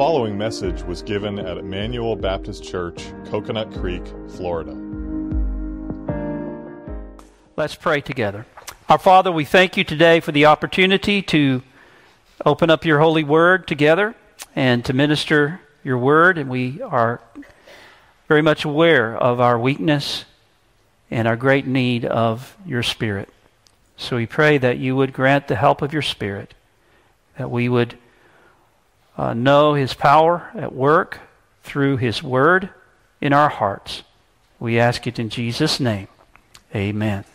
following message was given at Emmanuel Baptist Church, Coconut Creek, Florida. Let's pray together. Our Father, we thank you today for the opportunity to open up your holy word together and to minister your word. And we are very much aware of our weakness and our great need of your Spirit. So we pray that you would grant the help of your Spirit, that we would uh, know his power at work through his word in our hearts. We ask it in Jesus' name. Amen.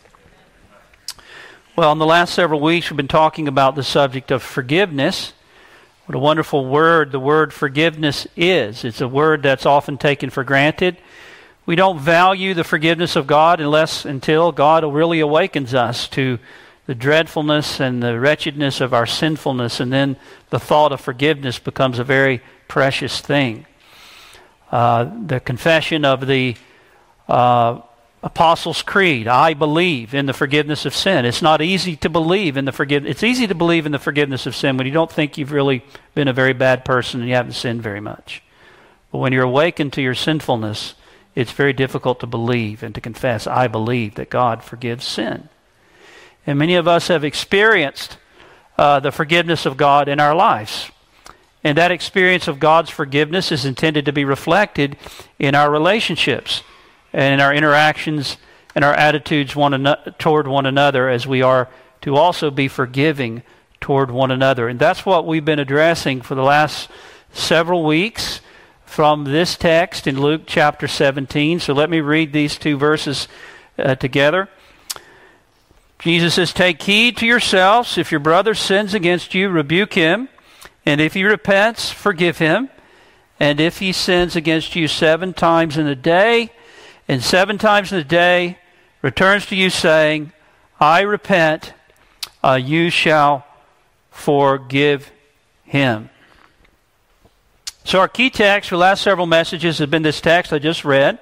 Well, in the last several weeks, we've been talking about the subject of forgiveness. What a wonderful word the word forgiveness is. It's a word that's often taken for granted. We don't value the forgiveness of God unless until God really awakens us to the dreadfulness and the wretchedness of our sinfulness, and then the thought of forgiveness becomes a very precious thing. Uh, the confession of the uh, Apostles' Creed. I believe in the forgiveness of sin. It's not easy to believe in the forgiveness. It's easy to believe in the forgiveness of sin when you don't think you've really been a very bad person and you haven't sinned very much. But when you're awakened to your sinfulness, it's very difficult to believe and to confess, I believe that God forgives sin. And many of us have experienced uh, the forgiveness of God in our lives. And that experience of God's forgiveness is intended to be reflected in our relationships and in our interactions and our attitudes one an- toward one another as we are to also be forgiving toward one another. And that's what we've been addressing for the last several weeks from this text in Luke chapter 17. So let me read these two verses uh, together. Jesus says, Take heed to yourselves. If your brother sins against you, rebuke him. And if he repents, forgive him. And if he sins against you seven times in a day, and seven times in a day returns to you saying, I repent, uh, you shall forgive him. So, our key text for the last several messages has been this text I just read.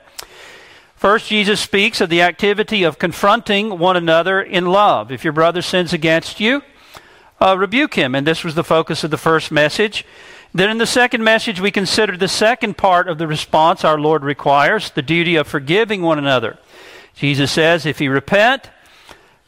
First, Jesus speaks of the activity of confronting one another in love. If your brother sins against you, uh, rebuke him. And this was the focus of the first message. Then in the second message, we consider the second part of the response our Lord requires the duty of forgiving one another. Jesus says, if you repent,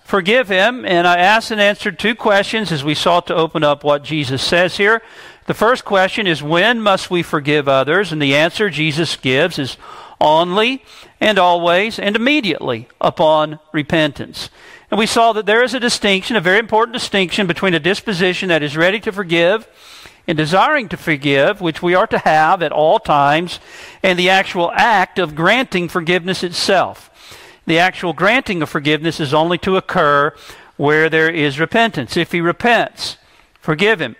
forgive him. And I asked and answered two questions as we sought to open up what Jesus says here. The first question is, when must we forgive others? And the answer Jesus gives is only and always and immediately upon repentance. And we saw that there is a distinction, a very important distinction between a disposition that is ready to forgive and desiring to forgive, which we are to have at all times, and the actual act of granting forgiveness itself. The actual granting of forgiveness is only to occur where there is repentance. If he repents, forgive him.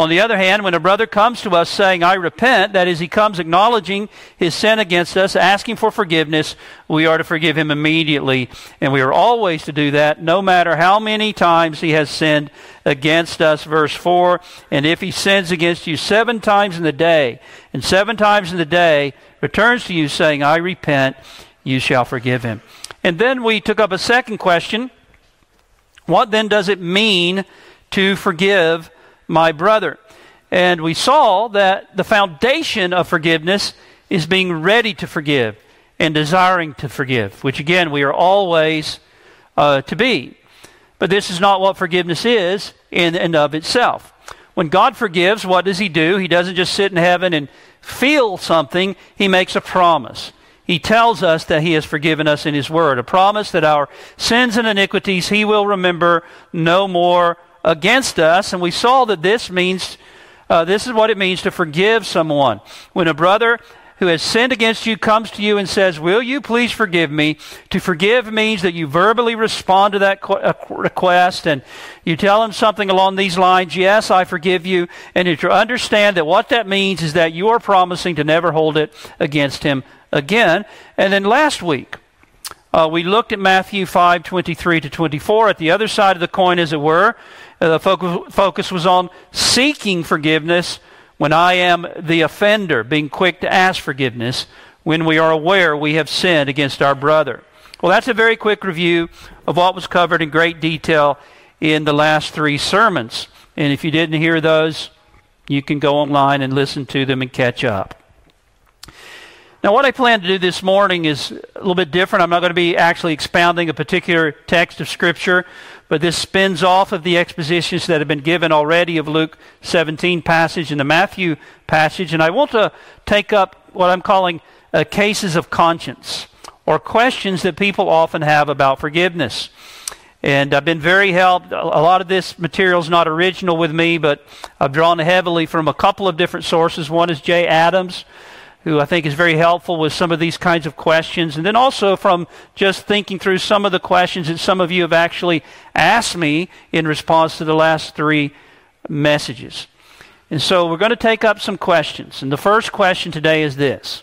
On the other hand, when a brother comes to us saying, I repent, that is, he comes acknowledging his sin against us, asking for forgiveness, we are to forgive him immediately. And we are always to do that, no matter how many times he has sinned against us. Verse 4 And if he sins against you seven times in the day, and seven times in the day returns to you saying, I repent, you shall forgive him. And then we took up a second question What then does it mean to forgive? My brother. And we saw that the foundation of forgiveness is being ready to forgive and desiring to forgive, which again, we are always uh, to be. But this is not what forgiveness is in and of itself. When God forgives, what does He do? He doesn't just sit in heaven and feel something, He makes a promise. He tells us that He has forgiven us in His Word, a promise that our sins and iniquities He will remember no more against us. And we saw that this means, uh, this is what it means to forgive someone. When a brother who has sinned against you comes to you and says, Will you please forgive me? To forgive means that you verbally respond to that uh, request and you tell him something along these lines, Yes, I forgive you. And to understand that what that means is that you are promising to never hold it against him again. And then last week, uh, we looked at Matthew 5 23 to 24, at the other side of the coin, as it were. Uh, the focus, focus was on seeking forgiveness when I am the offender, being quick to ask forgiveness when we are aware we have sinned against our brother. Well, that's a very quick review of what was covered in great detail in the last three sermons. And if you didn't hear those, You can go online and listen to them and catch up. Now, what I plan to do this morning is a little bit different. I'm not going to be actually expounding a particular text of Scripture, but this spins off of the expositions that have been given already of Luke 17 passage and the Matthew passage. And I want to take up what I'm calling uh, cases of conscience or questions that people often have about forgiveness. And I've been very helped. A lot of this material is not original with me, but I've drawn heavily from a couple of different sources. One is Jay Adams, who I think is very helpful with some of these kinds of questions. And then also from just thinking through some of the questions that some of you have actually asked me in response to the last three messages. And so we're going to take up some questions. And the first question today is this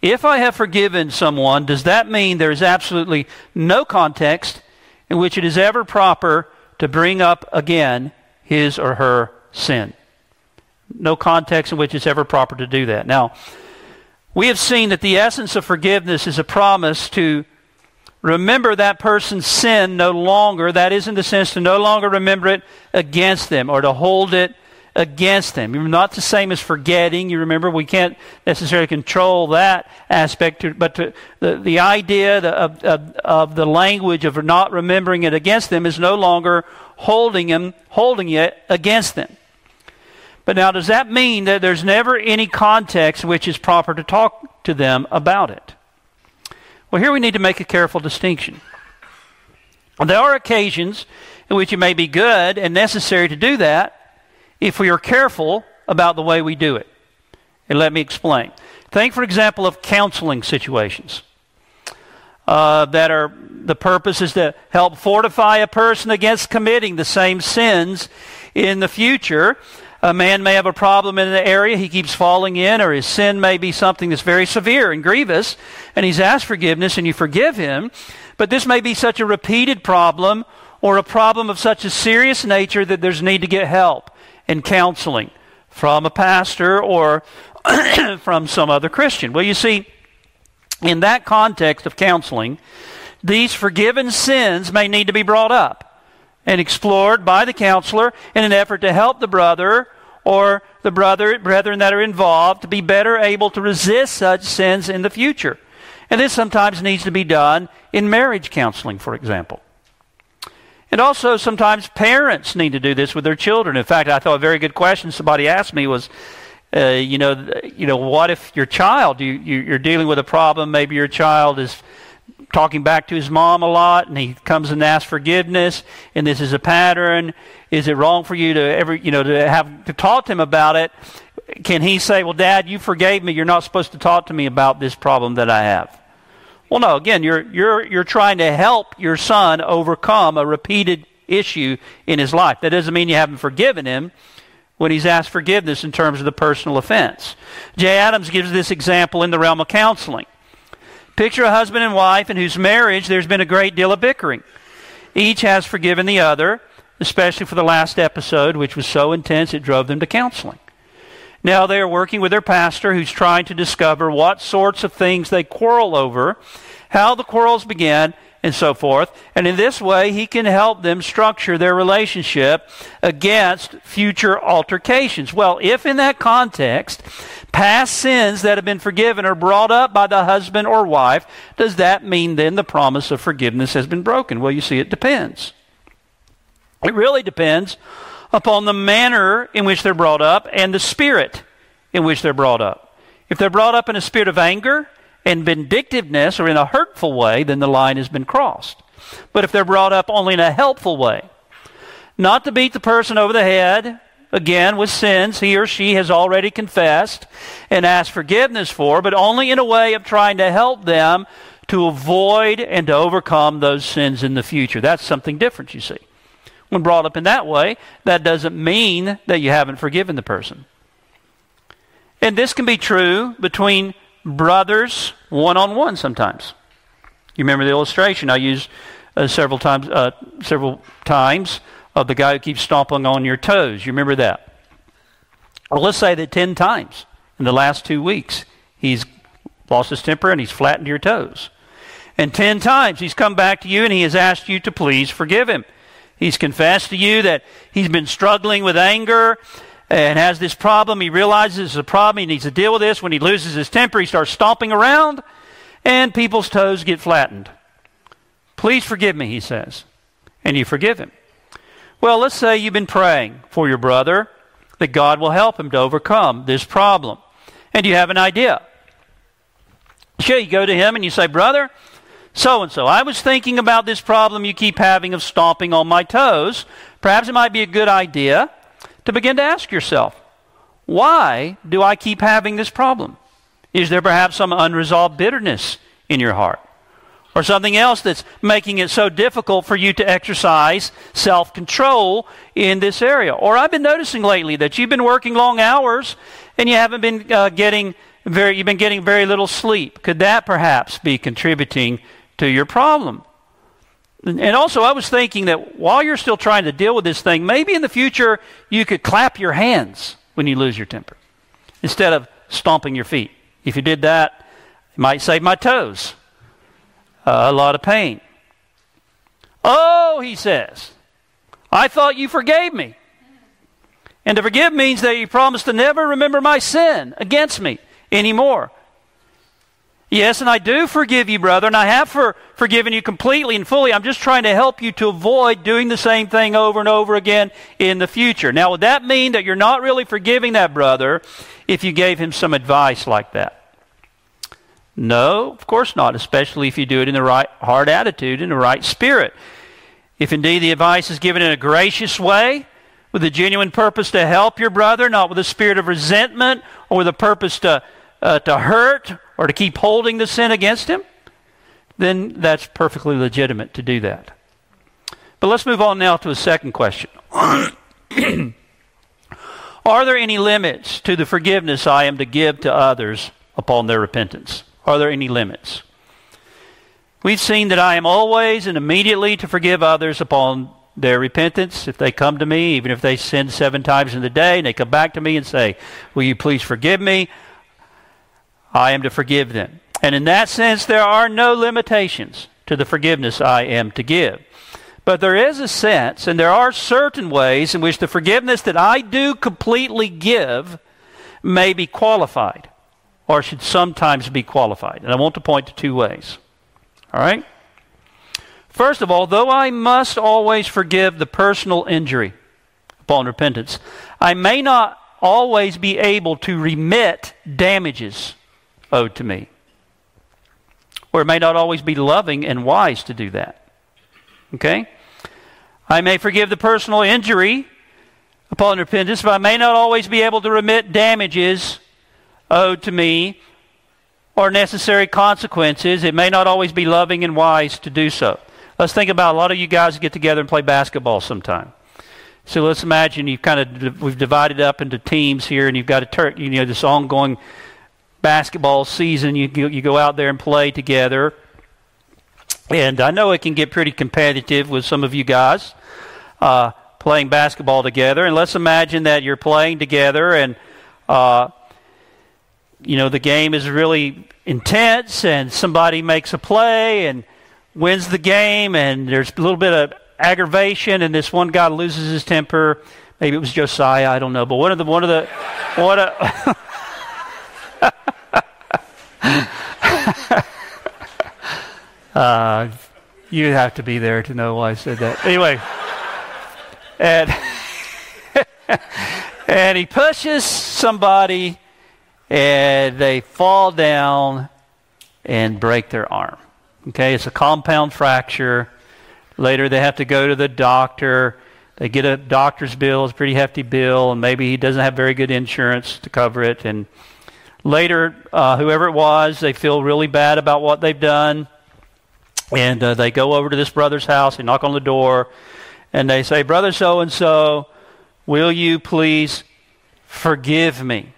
If I have forgiven someone, does that mean there is absolutely no context in which it is ever proper to bring up again his or her sin? No context in which it's ever proper to do that. Now, we have seen that the essence of forgiveness is a promise to remember that person's sin no longer. That is, in the sense to no longer remember it against them or to hold it against them. You're not the same as forgetting. You remember we can't necessarily control that aspect, but to, the, the idea of, of, of the language of not remembering it against them is no longer holding them, holding it against them. But now, does that mean that there's never any context which is proper to talk to them about it? Well, here we need to make a careful distinction. There are occasions in which it may be good and necessary to do that if we are careful about the way we do it. And let me explain. Think, for example, of counseling situations. Uh, that are the purpose is to help fortify a person against committing the same sins in the future a man may have a problem in an area he keeps falling in, or his sin may be something that's very severe and grievous, and he's asked forgiveness and you forgive him. But this may be such a repeated problem or a problem of such a serious nature that there's need to get help and counseling from a pastor or from some other Christian. Well, you see, in that context of counseling, these forgiven sins may need to be brought up and explored by the counselor in an effort to help the brother or the brother brethren that are involved to be better able to resist such sins in the future. And this sometimes needs to be done in marriage counseling, for example. And also, sometimes parents need to do this with their children. In fact, I thought a very good question somebody asked me was, uh, you know, you know, what if your child you, you you're dealing with a problem? Maybe your child is talking back to his mom a lot and he comes and asks forgiveness and this is a pattern. Is it wrong for you to ever you know to have to talk to him about it? Can he say well dad you forgave me. You're not supposed to talk to me about this problem that i have. Well no again you're you're you're trying to help your son overcome a repeated issue in his life. That doesn't mean you haven't forgiven him when he's asked forgiveness in terms of the personal offense. Jay adams gives this example in the realm of counseling Picture a husband and wife in whose marriage there's been a great deal of bickering. Each has forgiven the other, especially for the last episode, which was so intense it drove them to counseling. Now they are working with their pastor who's trying to discover what sorts of things they quarrel over, how the quarrels began, and so forth. And in this way, he can help them structure their relationship against future altercations. Well, if in that context, past sins that have been forgiven are brought up by the husband or wife, does that mean then the promise of forgiveness has been broken? Well, you see, it depends. It really depends upon the manner in which they're brought up and the spirit in which they're brought up. If they're brought up in a spirit of anger, and vindictiveness or in a hurtful way, then the line has been crossed. But if they're brought up only in a helpful way, not to beat the person over the head, again, with sins he or she has already confessed and asked forgiveness for, but only in a way of trying to help them to avoid and to overcome those sins in the future. That's something different, you see. When brought up in that way, that doesn't mean that you haven't forgiven the person. And this can be true between brothers one on one sometimes. You remember the illustration I used uh, several times, uh, several times of the guy who keeps stomping on your toes. You remember that? Well, let's say that ten times in the last two weeks he's lost his temper and he's flattened your toes. And ten times he's come back to you and he has asked you to please forgive him. He's confessed to you that he's been struggling with anger and has this problem. He realizes it's a problem. He needs to deal with this. When he loses his temper, he starts stomping around, and people's toes get flattened. Please forgive me, he says. And you forgive him. Well, let's say you've been praying for your brother that God will help him to overcome this problem. And you have an idea. Sure, you go to him and you say, Brother, so and so, I was thinking about this problem you keep having of stomping on my toes. Perhaps it might be a good idea to begin to ask yourself, why do I keep having this problem? Is there perhaps some unresolved bitterness in your heart? Or something else that's making it so difficult for you to exercise self control in this area? Or I've been noticing lately that you've been working long hours and you haven't been uh, getting very, you've been getting very little sleep. Could that perhaps be contributing to your problem? And also, I was thinking that while you're still trying to deal with this thing, maybe in the future you could clap your hands when you lose your temper instead of stomping your feet. If you did that, it might save my toes. Uh, a lot of pain. Oh, he says, I thought you forgave me. And to forgive means that you promised to never remember my sin against me anymore. Yes, and I do forgive you, brother, and I have for, forgiven you completely and fully. I'm just trying to help you to avoid doing the same thing over and over again in the future. Now, would that mean that you're not really forgiving that brother if you gave him some advice like that? No, of course not, especially if you do it in the right heart attitude, in the right spirit. If indeed the advice is given in a gracious way, with a genuine purpose to help your brother, not with a spirit of resentment or with a purpose to, uh, to hurt or to keep holding the sin against him, then that's perfectly legitimate to do that. But let's move on now to a second question. Are there any limits to the forgiveness I am to give to others upon their repentance? Are there any limits? We've seen that I am always and immediately to forgive others upon their repentance. If they come to me, even if they sin seven times in the day, and they come back to me and say, Will you please forgive me? I am to forgive them. And in that sense, there are no limitations to the forgiveness I am to give. But there is a sense, and there are certain ways in which the forgiveness that I do completely give may be qualified, or should sometimes be qualified. And I want to point to two ways. All right? First of all, though I must always forgive the personal injury upon repentance, I may not always be able to remit damages owed to me. Or it may not always be loving and wise to do that. Okay? I may forgive the personal injury upon repentance, but I may not always be able to remit damages owed to me or necessary consequences. It may not always be loving and wise to do so. Let's think about a lot of you guys get together and play basketball sometime. So let's imagine you've kind of we've divided up into teams here, and you've got a tur- you know this ongoing basketball season. You, you go out there and play together. And I know it can get pretty competitive with some of you guys uh, playing basketball together. And let's imagine that you're playing together and, uh, you know, the game is really intense and somebody makes a play and wins the game and there's a little bit of aggravation and this one guy loses his temper. Maybe it was Josiah, I don't know. But one of the, one of the, one of, uh, you have to be there to know why I said that. Anyway, and and he pushes somebody, and they fall down and break their arm. Okay, it's a compound fracture. Later, they have to go to the doctor. They get a doctor's bill, it's a pretty hefty bill, and maybe he doesn't have very good insurance to cover it. And Later, uh, whoever it was, they feel really bad about what they've done. And uh, they go over to this brother's house, they knock on the door, and they say, Brother so and so, will you please forgive me?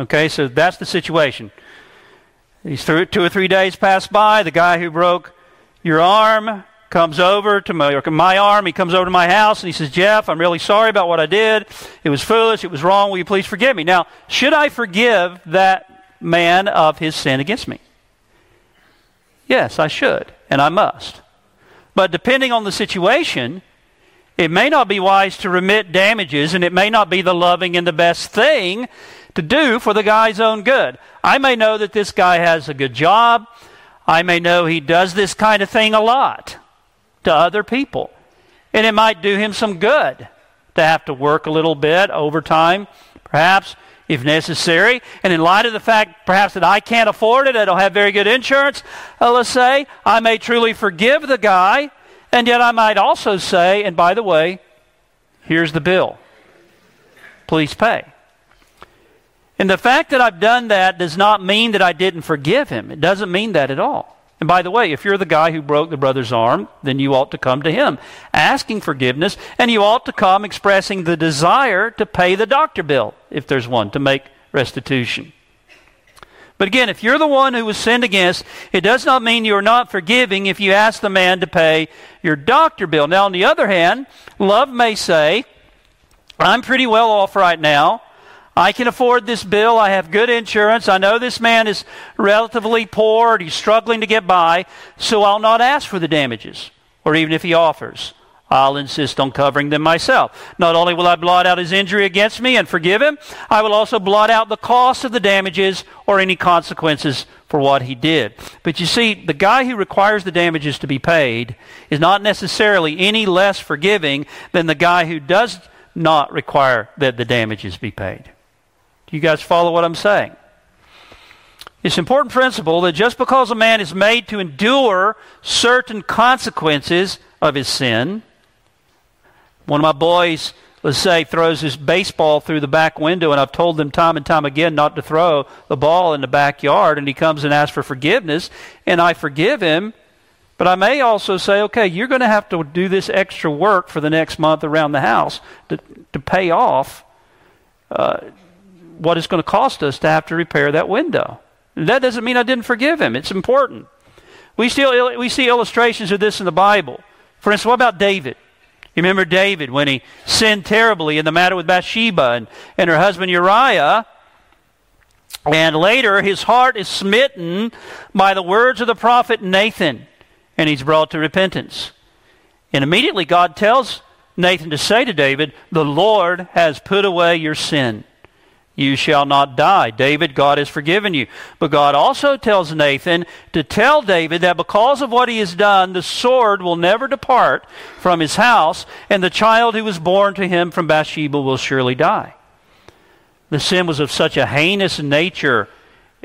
Okay, so that's the situation. These two or three days pass by. The guy who broke your arm comes over to my, my arm. He comes over to my house and he says, Jeff, I'm really sorry about what I did. It was foolish. It was wrong. Will you please forgive me? Now, should I forgive that man of his sin against me? Yes, I should, and I must. But depending on the situation, It may not be wise to remit damages, and it may not be the loving and the best thing to do for the guy's own good. I may know that this guy has a good job. I may know he does this kind of thing a lot to other people. And it might do him some good to have to work a little bit overtime, perhaps, if necessary. And in light of the fact, perhaps, that I can't afford it, I don't have very good insurance, uh, let's say, I may truly forgive the guy. And yet I might also say, and by the way, here's the bill. Please pay. And the fact that I've done that does not mean that I didn't forgive him. It doesn't mean that at all. And by the way, if you're the guy who broke the brother's arm, then you ought to come to him asking forgiveness, and you ought to come expressing the desire to pay the doctor bill, if there's one, to make restitution. But again, if you're the one who was sinned against, it does not mean you're not forgiving if you ask the man to pay your doctor bill. Now, on the other hand, love may say, I'm pretty well off right now. I can afford this bill. I have good insurance. I know this man is relatively poor and he's struggling to get by, so I'll not ask for the damages, or even if he offers. I'll insist on covering them myself. Not only will I blot out his injury against me and forgive him, I will also blot out the cost of the damages or any consequences for what he did. But you see, the guy who requires the damages to be paid is not necessarily any less forgiving than the guy who does not require that the damages be paid. You guys follow what I'm saying? It's an important principle that just because a man is made to endure certain consequences of his sin, one of my boys, let's say, throws his baseball through the back window, and I've told them time and time again not to throw the ball in the backyard, and he comes and asks for forgiveness, and I forgive him. But I may also say, okay, you're going to have to do this extra work for the next month around the house to, to pay off uh, what it's going to cost us to have to repair that window. That doesn't mean I didn't forgive him. It's important. We, still, we see illustrations of this in the Bible. For instance, what about David? You remember David when he sinned terribly in the matter with Bathsheba and, and her husband Uriah? And later, his heart is smitten by the words of the prophet Nathan, and he's brought to repentance. And immediately, God tells Nathan to say to David, The Lord has put away your sin. You shall not die. David, God has forgiven you. But God also tells Nathan to tell David that because of what he has done, the sword will never depart from his house, and the child who was born to him from Bathsheba will surely die. The sin was of such a heinous nature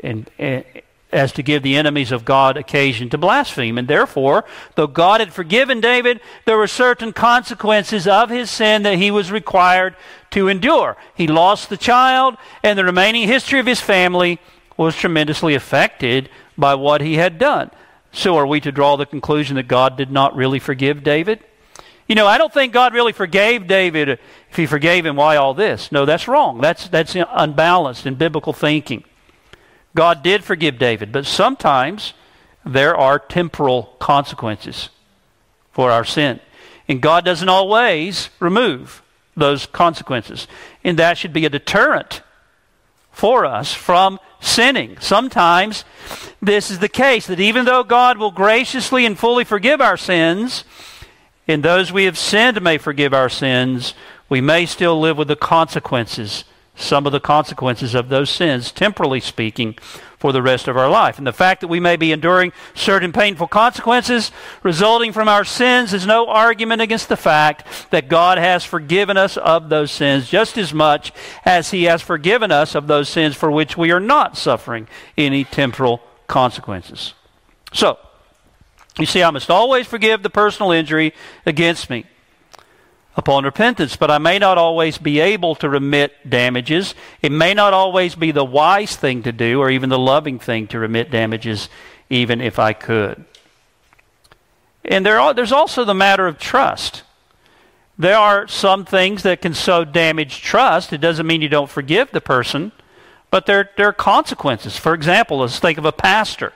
and, and as to give the enemies of God occasion to blaspheme. And therefore, though God had forgiven David, there were certain consequences of his sin that he was required to endure. He lost the child, and the remaining history of his family was tremendously affected by what he had done. So, are we to draw the conclusion that God did not really forgive David? You know, I don't think God really forgave David. If he forgave him, why all this? No, that's wrong. That's, that's unbalanced in biblical thinking. God did forgive David, but sometimes there are temporal consequences for our sin. And God doesn't always remove those consequences. And that should be a deterrent for us from sinning. Sometimes this is the case that even though God will graciously and fully forgive our sins, and those we have sinned may forgive our sins, we may still live with the consequences some of the consequences of those sins, temporally speaking, for the rest of our life. And the fact that we may be enduring certain painful consequences resulting from our sins is no argument against the fact that God has forgiven us of those sins just as much as He has forgiven us of those sins for which we are not suffering any temporal consequences. So, you see, I must always forgive the personal injury against me upon repentance. But I may not always be able to remit damages. It may not always be the wise thing to do or even the loving thing to remit damages, even if I could. And there are, there's also the matter of trust. There are some things that can so damage trust. It doesn't mean you don't forgive the person, but there, there are consequences. For example, let's think of a pastor.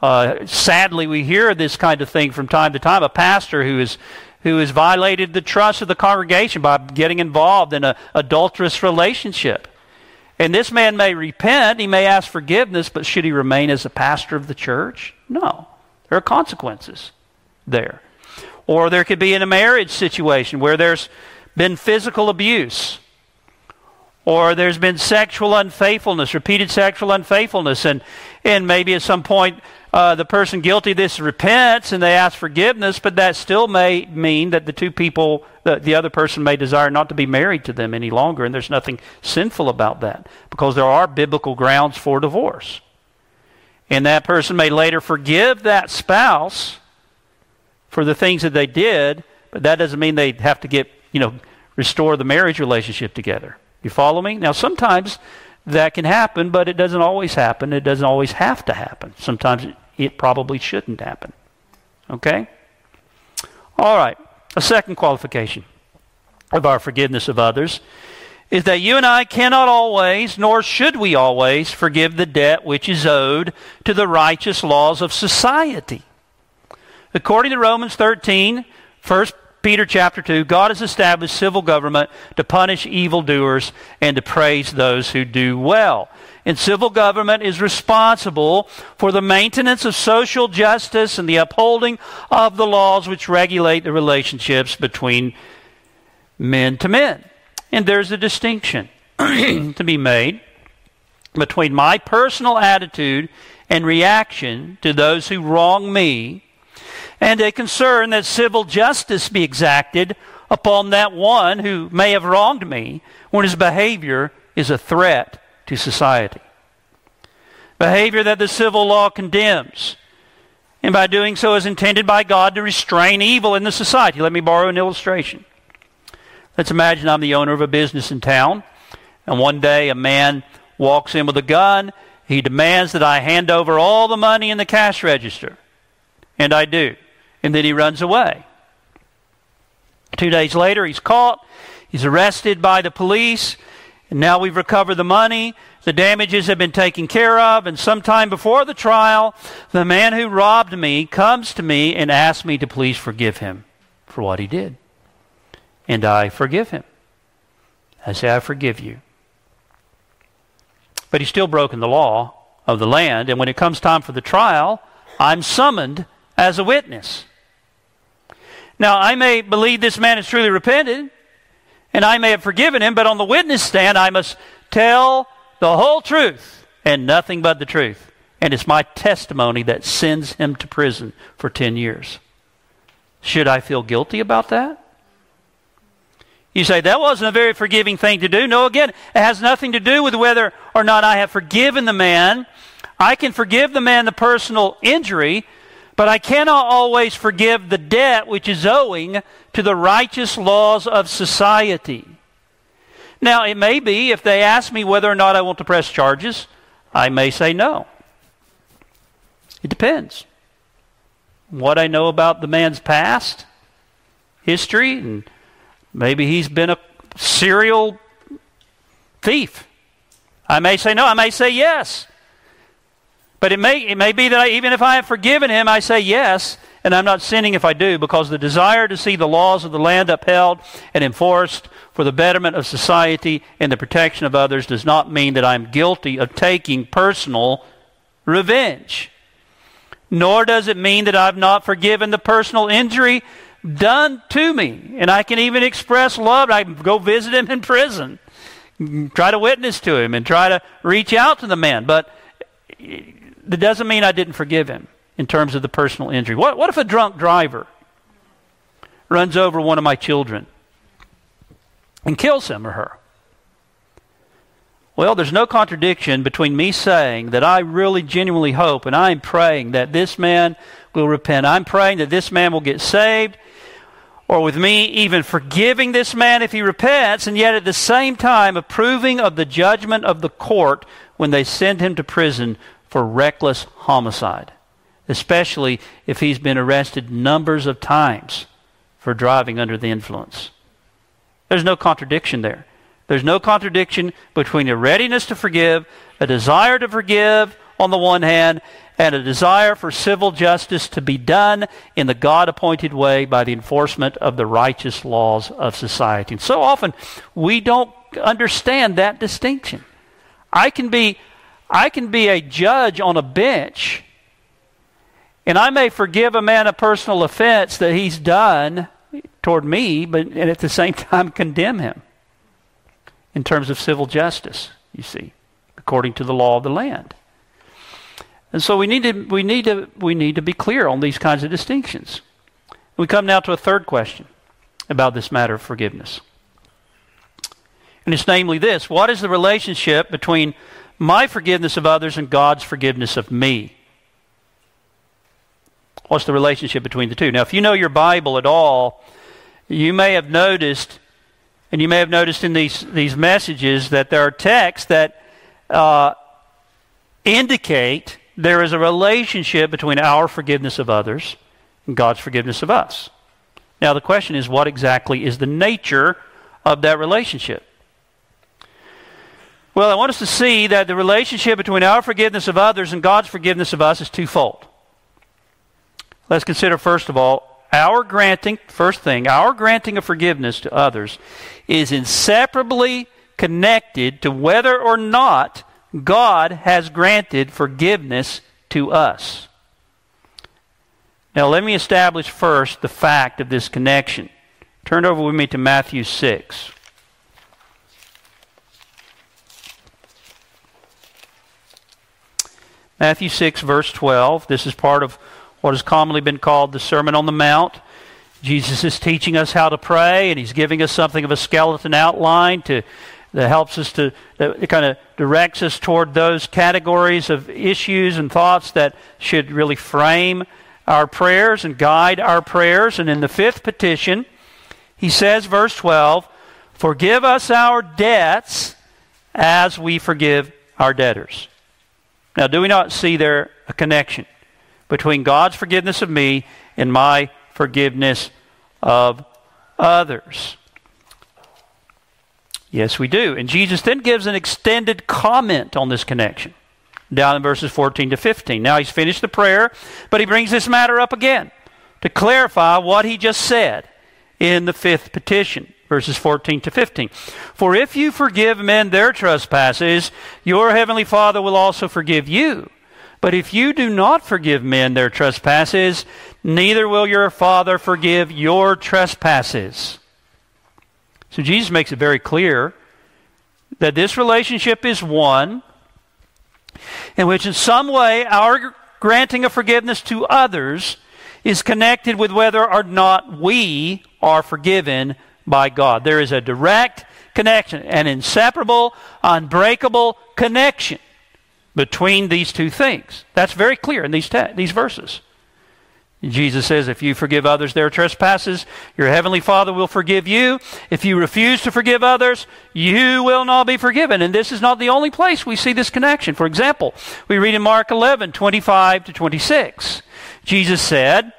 Uh, sadly, we hear this kind of thing from time to time. A pastor who is who has violated the trust of the congregation by getting involved in an adulterous relationship. And this man may repent, he may ask forgiveness, but should he remain as a pastor of the church? No. There are consequences there. Or there could be in a marriage situation where there's been physical abuse. Or there's been sexual unfaithfulness, repeated sexual unfaithfulness, and, and maybe at some point uh, the person guilty of this repents and they ask forgiveness, but that still may mean that the two people, the, the other person may desire not to be married to them any longer, and there's nothing sinful about that because there are biblical grounds for divorce. And that person may later forgive that spouse for the things that they did, but that doesn't mean they have to get, you know, restore the marriage relationship together. You follow me? Now, sometimes that can happen, but it doesn't always happen. It doesn't always have to happen. Sometimes it, it probably shouldn't happen. Okay? All right. A second qualification of our forgiveness of others is that you and I cannot always, nor should we always, forgive the debt which is owed to the righteous laws of society. According to Romans 13, 1 Peter chapter 2, God has established civil government to punish evildoers and to praise those who do well. And civil government is responsible for the maintenance of social justice and the upholding of the laws which regulate the relationships between men to men. And there's a distinction to be made between my personal attitude and reaction to those who wrong me and a concern that civil justice be exacted upon that one who may have wronged me when his behavior is a threat to society. Behavior that the civil law condemns, and by doing so is intended by God to restrain evil in the society. Let me borrow an illustration. Let's imagine I'm the owner of a business in town, and one day a man walks in with a gun. He demands that I hand over all the money in the cash register. And I do and then he runs away. Two days later, he's caught. He's arrested by the police. And now we've recovered the money. The damages have been taken care of. And sometime before the trial, the man who robbed me comes to me and asks me to please forgive him for what he did. And I forgive him. I say, I forgive you. But he's still broken the law of the land. And when it comes time for the trial, I'm summoned as a witness. Now, I may believe this man has truly repented, and I may have forgiven him, but on the witness stand, I must tell the whole truth and nothing but the truth. And it's my testimony that sends him to prison for 10 years. Should I feel guilty about that? You say, that wasn't a very forgiving thing to do. No, again, it has nothing to do with whether or not I have forgiven the man. I can forgive the man the personal injury, but I cannot always forgive the debt which is owing to the righteous laws of society. Now, it may be if they ask me whether or not I want to press charges, I may say no. It depends. What I know about the man's past, history, and maybe he's been a serial thief. I may say no, I may say yes. But it may, it may be that I, even if I have forgiven him, I say yes, and I'm not sinning if I do, because the desire to see the laws of the land upheld and enforced for the betterment of society and the protection of others does not mean that I'm guilty of taking personal revenge. Nor does it mean that I've not forgiven the personal injury done to me. And I can even express love. I can go visit him in prison, try to witness to him, and try to reach out to the man. But that doesn't mean I didn't forgive him in terms of the personal injury. What, what if a drunk driver runs over one of my children and kills him or her? Well, there's no contradiction between me saying that I really genuinely hope and I'm praying that this man will repent. I'm praying that this man will get saved, or with me even forgiving this man if he repents, and yet at the same time approving of the judgment of the court when they send him to prison for reckless homicide, especially if he's been arrested numbers of times for driving under the influence. There's no contradiction there. There's no contradiction between a readiness to forgive, a desire to forgive on the one hand, and a desire for civil justice to be done in the God appointed way by the enforcement of the righteous laws of society. And so often we don't understand that distinction. I can be I can be a judge on a bench And I may forgive a man a personal offense that he's done toward me, but and at the same time condemn him in terms of civil justice, you see, according to the law of the land. And so we need to, we need to, we need to be clear on these kinds of distinctions. We come now to a third question about this matter of forgiveness. And it's namely this What is the relationship between my forgiveness of others and God's forgiveness of me? What's the relationship between the two? Now, if you know your Bible at all, you may have noticed, and you may have noticed in these, these messages, that there are texts that uh, indicate there is a relationship between our forgiveness of others and God's forgiveness of us. Now, the question is what exactly is the nature of that relationship? Well, I want us to see that the relationship between our forgiveness of others and God's forgiveness of us is twofold. Let's consider, first of all, our granting, first thing, our granting of forgiveness to others is inseparably connected to whether or not God has granted forgiveness to us. Now, let me establish first the fact of this connection. Turn over with me to Matthew 6. Matthew 6, verse 12. This is part of what has commonly been called the Sermon on the Mount. Jesus is teaching us how to pray, and he's giving us something of a skeleton outline to that helps us to that kind of directs us toward those categories of issues and thoughts that should really frame our prayers and guide our prayers. And in the fifth petition, he says, verse 12, Forgive us our debts as we forgive our debtors. Now, do we not see there a connection between God's forgiveness of me and my forgiveness of others? Yes, we do. And Jesus then gives an extended comment on this connection down in verses 14 to 15. Now he's finished the prayer, but he brings this matter up again to clarify what he just said in the fifth petition, verses 14 to 15. For if you forgive men their trespasses, your heavenly Father will also forgive you. But if you do not forgive men their trespasses, neither will your Father forgive your trespasses. So Jesus makes it very clear that this relationship is one in which, in some way, our granting of forgiveness to others is connected with whether or not we are forgiven by God. There is a direct connection, an inseparable, unbreakable connection between these two things. That's very clear in these, te- these verses. Jesus says, if you forgive others their trespasses, your heavenly Father will forgive you. If you refuse to forgive others, you will not be forgiven. And this is not the only place we see this connection. For example, we read in Mark 11, 25 to 26. Jesus said,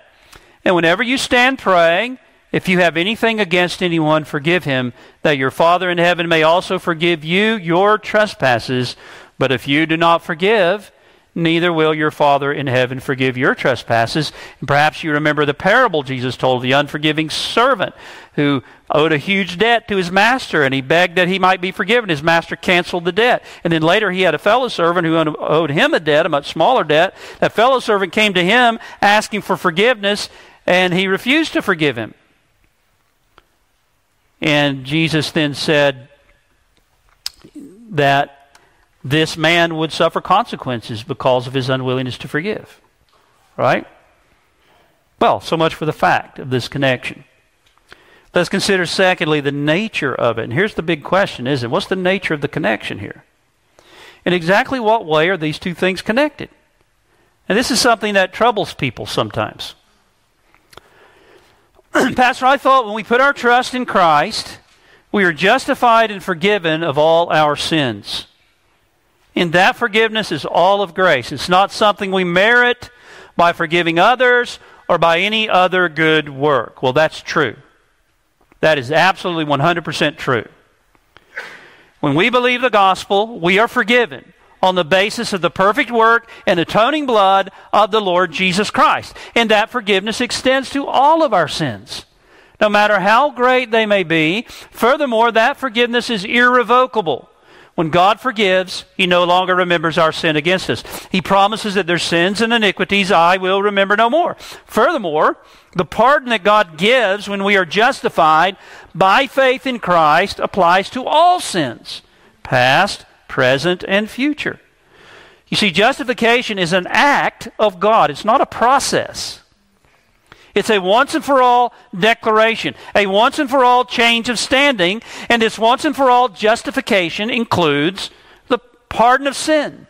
And whenever you stand praying, if you have anything against anyone, forgive him, that your Father in heaven may also forgive you your trespasses. But if you do not forgive, neither will your Father in heaven forgive your trespasses. And perhaps you remember the parable Jesus told the unforgiving servant who owed a huge debt to his master and he begged that he might be forgiven. His master canceled the debt. And then later he had a fellow servant who owed him a debt, a much smaller debt. That fellow servant came to him asking for forgiveness and he refused to forgive him. And Jesus then said that this man would suffer consequences because of his unwillingness to forgive. Right? Well, so much for the fact of this connection. Let's consider, secondly, the nature of it. And here's the big question, isn't it? What's the nature of the connection here? In exactly what way are these two things connected? And this is something that troubles people sometimes. Pastor, I thought when we put our trust in Christ, we are justified and forgiven of all our sins. And that forgiveness is all of grace. It's not something we merit by forgiving others or by any other good work. Well, that's true. That is absolutely 100% true. When we believe the gospel, we are forgiven on the basis of the perfect work and atoning blood of the Lord Jesus Christ. And that forgiveness extends to all of our sins, no matter how great they may be. Furthermore, that forgiveness is irrevocable. When God forgives, He no longer remembers our sin against us. He promises that their sins and iniquities I will remember no more. Furthermore, the pardon that God gives when we are justified by faith in Christ applies to all sins, past, present, and future. You see, justification is an act of God, it's not a process. It's a once and for all declaration, a once and for all change of standing, and this once and for all justification includes the pardon of sin.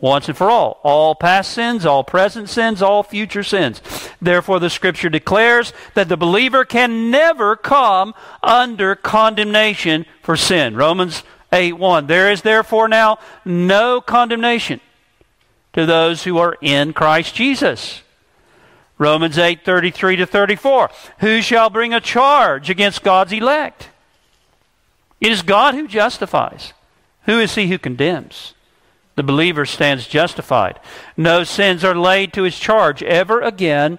Once and for all. All past sins, all present sins, all future sins. Therefore, the scripture declares that the believer can never come under condemnation for sin. Romans 8 1. There is therefore now no condemnation to those who are in Christ Jesus. Romans 8 33 to 34. Who shall bring a charge against God's elect? It is God who justifies. Who is he who condemns? The believer stands justified. No sins are laid to his charge ever again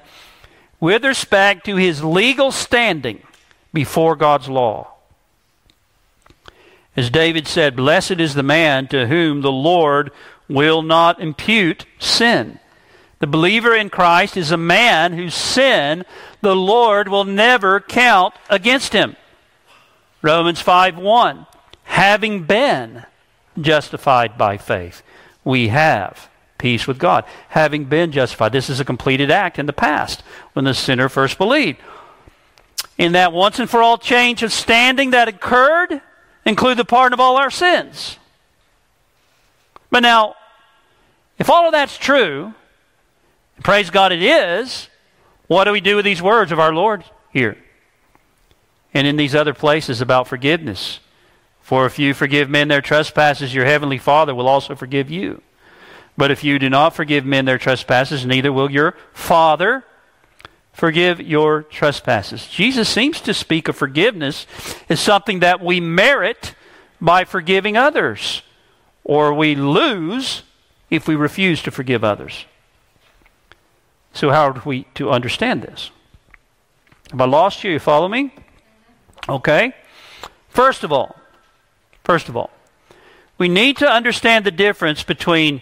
with respect to his legal standing before God's law. As David said, Blessed is the man to whom the Lord will not impute sin. The believer in Christ is a man whose sin the Lord will never count against him. Romans 5 1. Having been justified by faith, we have peace with God. Having been justified. This is a completed act in the past when the sinner first believed. In that once and for all change of standing that occurred, include the pardon of all our sins. But now, if all of that's true, Praise God it is. What do we do with these words of our Lord here? And in these other places about forgiveness. For if you forgive men their trespasses, your heavenly Father will also forgive you. But if you do not forgive men their trespasses, neither will your Father forgive your trespasses. Jesus seems to speak of forgiveness as something that we merit by forgiving others, or we lose if we refuse to forgive others. So, how are we to understand this? Have I lost you? You follow me? Okay. First of all, first of all, we need to understand the difference between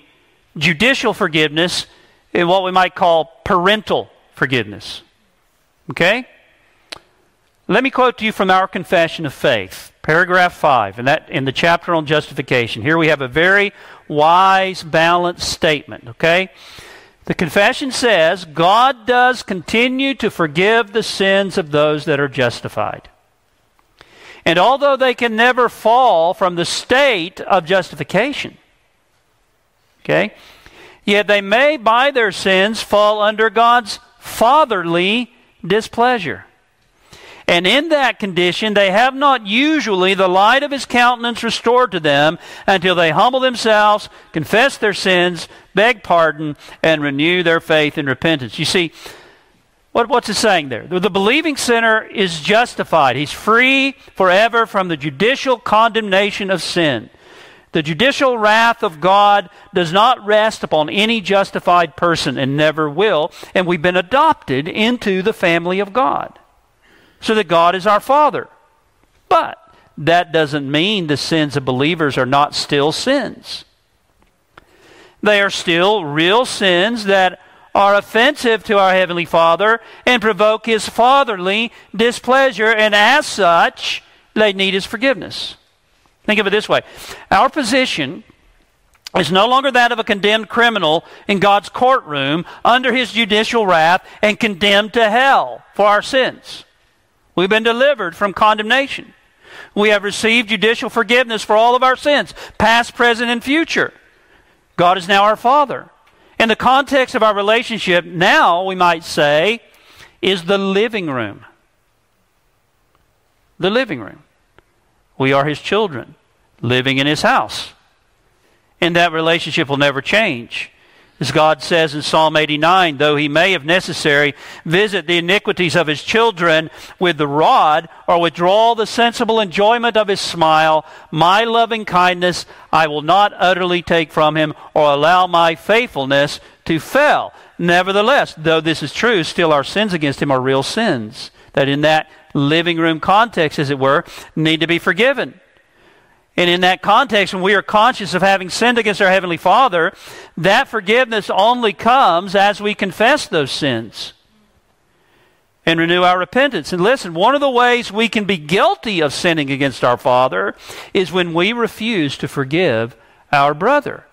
judicial forgiveness and what we might call parental forgiveness. Okay? Let me quote to you from our confession of faith, paragraph 5, and that in the chapter on justification. Here we have a very wise, balanced statement, okay? The confession says God does continue to forgive the sins of those that are justified. And although they can never fall from the state of justification, okay, yet they may by their sins fall under God's fatherly displeasure. And in that condition, they have not usually the light of his countenance restored to them until they humble themselves, confess their sins, beg pardon, and renew their faith in repentance. You see, what, what's it saying there? The believing sinner is justified. He's free forever from the judicial condemnation of sin. The judicial wrath of God does not rest upon any justified person and never will, and we've been adopted into the family of God so that God is our Father. But that doesn't mean the sins of believers are not still sins. They are still real sins that are offensive to our Heavenly Father and provoke His fatherly displeasure, and as such, they need His forgiveness. Think of it this way Our position is no longer that of a condemned criminal in God's courtroom under His judicial wrath and condemned to hell for our sins. We've been delivered from condemnation. We have received judicial forgiveness for all of our sins, past, present, and future. God is now our Father. In the context of our relationship, now we might say, is the living room. The living room. We are His children, living in His house. And that relationship will never change. As God says in Psalm 89, though he may, if necessary, visit the iniquities of his children with the rod, or withdraw the sensible enjoyment of his smile, my loving kindness I will not utterly take from him, or allow my faithfulness to fail. Nevertheless, though this is true, still our sins against him are real sins, that in that living room context, as it were, need to be forgiven. And in that context, when we are conscious of having sinned against our Heavenly Father, that forgiveness only comes as we confess those sins and renew our repentance. And listen, one of the ways we can be guilty of sinning against our Father is when we refuse to forgive our brother.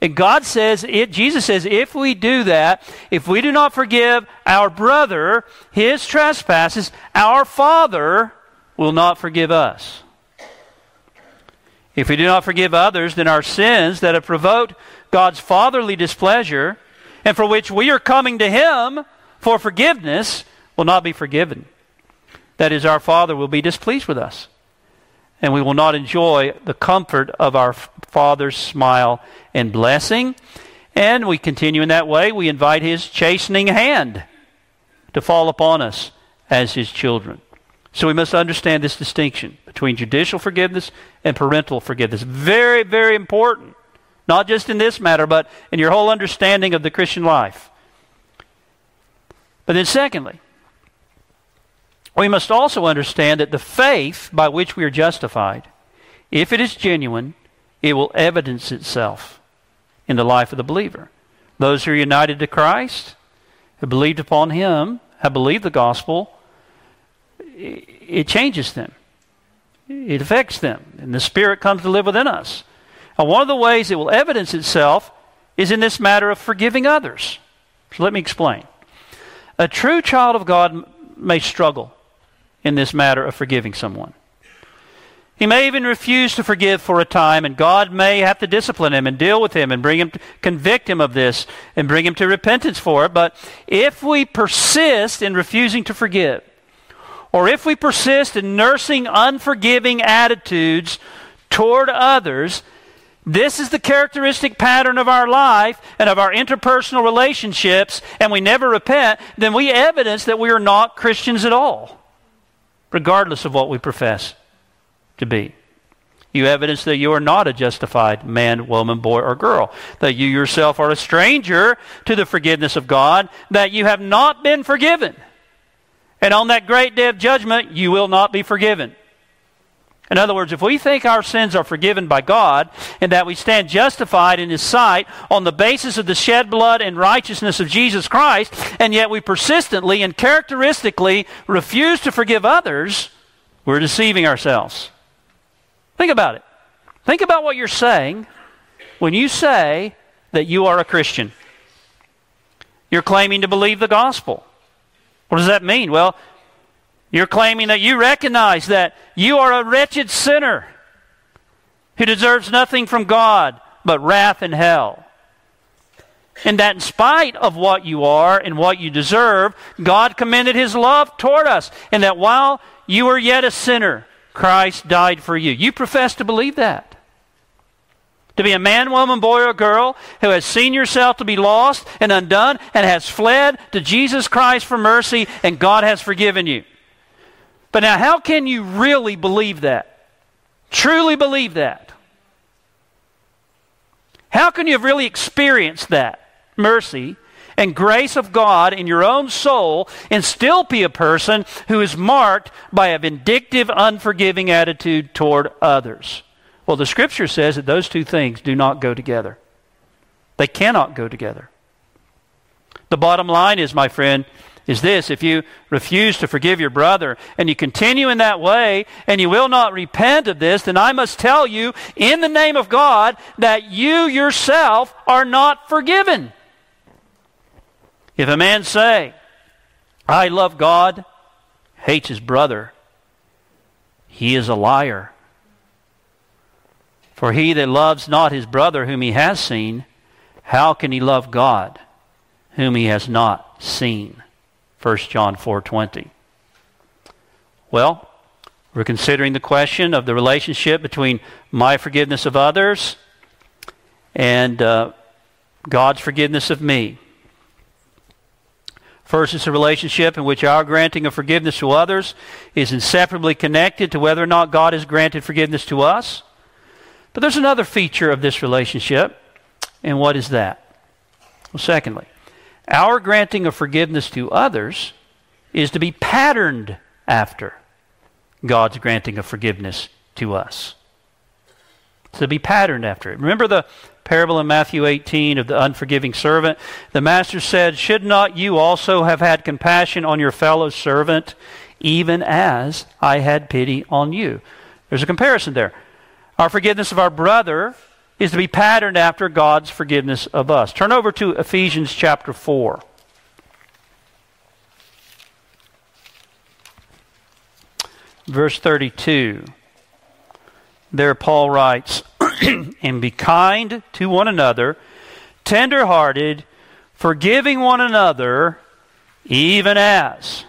And God says, it, Jesus says, if we do that, if we do not forgive our brother his trespasses, our Father will not forgive us. If we do not forgive others, then our sins that have provoked God's fatherly displeasure and for which we are coming to Him for forgiveness will not be forgiven. That is, our Father will be displeased with us and we will not enjoy the comfort of our Father's smile and blessing. And we continue in that way. We invite His chastening hand to fall upon us as His children. So we must understand this distinction between judicial forgiveness and parental forgiveness. Very, very important. Not just in this matter, but in your whole understanding of the Christian life. But then, secondly, we must also understand that the faith by which we are justified, if it is genuine, it will evidence itself in the life of the believer. Those who are united to Christ, who believed upon Him, have believed the gospel, it changes them. It affects them. And the Spirit comes to live within us. And one of the ways it will evidence itself is in this matter of forgiving others. So let me explain. A true child of God may struggle in this matter of forgiving someone. He may even refuse to forgive for a time, and God may have to discipline him and deal with him and bring him, to, convict him of this and bring him to repentance for it. But if we persist in refusing to forgive, or if we persist in nursing unforgiving attitudes toward others, this is the characteristic pattern of our life and of our interpersonal relationships, and we never repent, then we evidence that we are not Christians at all regardless of what we profess to be. You evidence that you are not a justified man, woman, boy, or girl, that you yourself are a stranger to the forgiveness of God, that you have not been forgiven. And on that great day of judgment, you will not be forgiven. In other words, if we think our sins are forgiven by God and that we stand justified in His sight on the basis of the shed blood and righteousness of Jesus Christ, and yet we persistently and characteristically refuse to forgive others, we're deceiving ourselves. Think about it. Think about what you're saying when you say that you are a Christian. You're claiming to believe the gospel. What does that mean? Well, you're claiming that you recognize that you are a wretched sinner who deserves nothing from God but wrath and hell. And that in spite of what you are and what you deserve, God commended his love toward us. And that while you were yet a sinner, Christ died for you. You profess to believe that. To be a man, woman, boy, or girl who has seen yourself to be lost and undone and has fled to Jesus Christ for mercy, and God has forgiven you. But now, how can you really believe that? Truly believe that? How can you have really experienced that mercy and grace of God in your own soul and still be a person who is marked by a vindictive, unforgiving attitude toward others? Well, the scripture says that those two things do not go together. They cannot go together. The bottom line is, my friend, is this if you refuse to forgive your brother and you continue in that way and you will not repent of this, then I must tell you in the name of God that you yourself are not forgiven. If a man say, I love God, hates his brother, he is a liar. For he that loves not his brother whom he has seen, how can he love God whom he has not seen? 1 John 4:20. Well, we're considering the question of the relationship between my forgiveness of others and uh, God's forgiveness of me. First, it's a relationship in which our granting of forgiveness to others is inseparably connected to whether or not God has granted forgiveness to us. But there's another feature of this relationship, and what is that? Well, secondly, our granting of forgiveness to others is to be patterned after God's granting of forgiveness to us. to be patterned after it. Remember the parable in Matthew 18 of the unforgiving servant? The master said, Should not you also have had compassion on your fellow servant, even as I had pity on you? There's a comparison there. Our forgiveness of our brother is to be patterned after God's forgiveness of us. Turn over to Ephesians chapter 4. Verse 32. There, Paul writes, And be kind to one another, tender hearted, forgiving one another, even as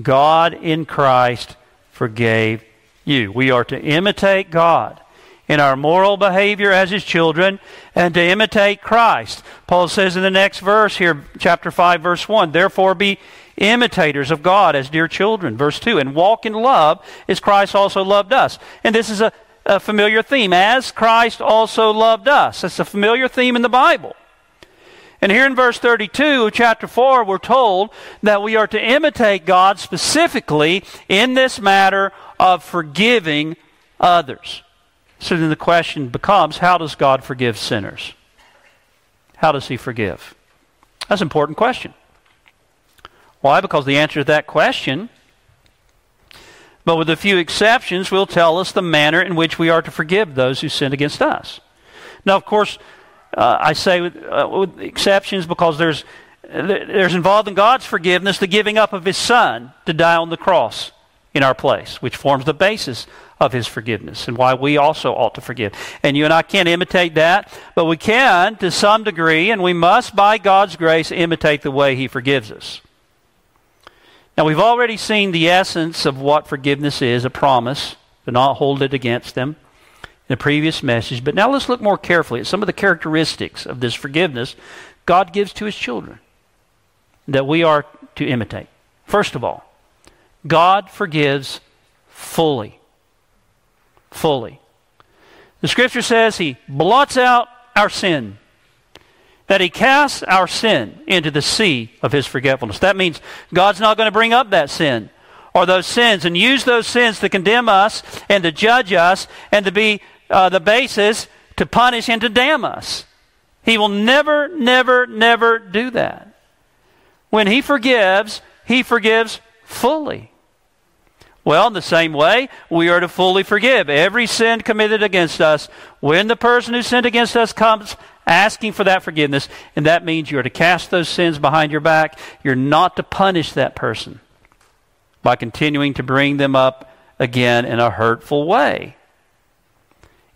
God in Christ forgave you. We are to imitate God in our moral behavior as his children and to imitate Christ. Paul says in the next verse here, chapter 5, verse 1, Therefore be imitators of God as dear children. Verse 2, and walk in love as Christ also loved us. And this is a, a familiar theme, as Christ also loved us. That's a familiar theme in the Bible. And here in verse 32 of chapter 4, we're told that we are to imitate God specifically in this matter of forgiving others. So then the question becomes how does God forgive sinners? How does He forgive? That's an important question. Why? Because the answer to that question, but with a few exceptions, will tell us the manner in which we are to forgive those who sin against us. Now, of course, uh, I say with, uh, with, exceptions because there's, there's involved in God's forgiveness the giving up of His Son to die on the cross in our place, which forms the basis of His forgiveness and why we also ought to forgive. And you and I can't imitate that, but we can to some degree, and we must, by God's grace, imitate the way He forgives us. Now, we've already seen the essence of what forgiveness is a promise to not hold it against them in the previous message. But now let's look more carefully at some of the characteristics of this forgiveness God gives to His children that we are to imitate. First of all, God forgives fully. Fully. The scripture says He blots out our sin, that He casts our sin into the sea of His forgetfulness. That means God's not going to bring up that sin or those sins and use those sins to condemn us and to judge us and to be uh, the basis to punish and to damn us. He will never, never, never do that. When He forgives, He forgives fully. Well, in the same way, we are to fully forgive every sin committed against us when the person who sinned against us comes asking for that forgiveness. And that means you are to cast those sins behind your back. You're not to punish that person by continuing to bring them up again in a hurtful way.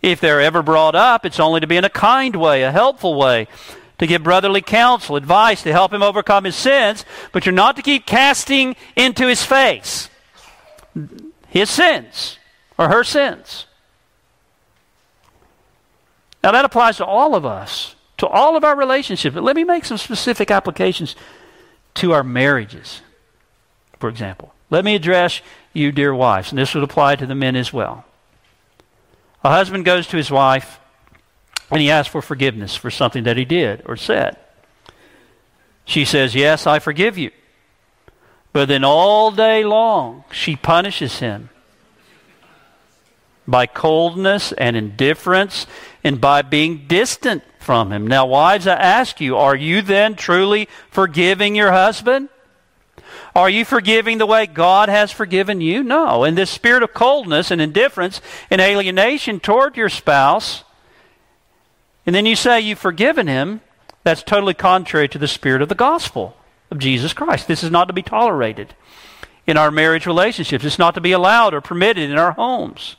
If they're ever brought up, it's only to be in a kind way, a helpful way, to give brotherly counsel, advice to help him overcome his sins, but you're not to keep casting into his face his sins or her sins. Now that applies to all of us, to all of our relationships. But let me make some specific applications to our marriages, for example. Let me address you, dear wives, and this would apply to the men as well. A husband goes to his wife and he asks for forgiveness for something that he did or said. She says, Yes, I forgive you. But then all day long, she punishes him by coldness and indifference and by being distant from him. Now, wives, I ask you, are you then truly forgiving your husband? Are you forgiving the way God has forgiven you? No. In this spirit of coldness and indifference and alienation toward your spouse, and then you say you've forgiven him, that's totally contrary to the spirit of the gospel of Jesus Christ. This is not to be tolerated in our marriage relationships. It's not to be allowed or permitted in our homes,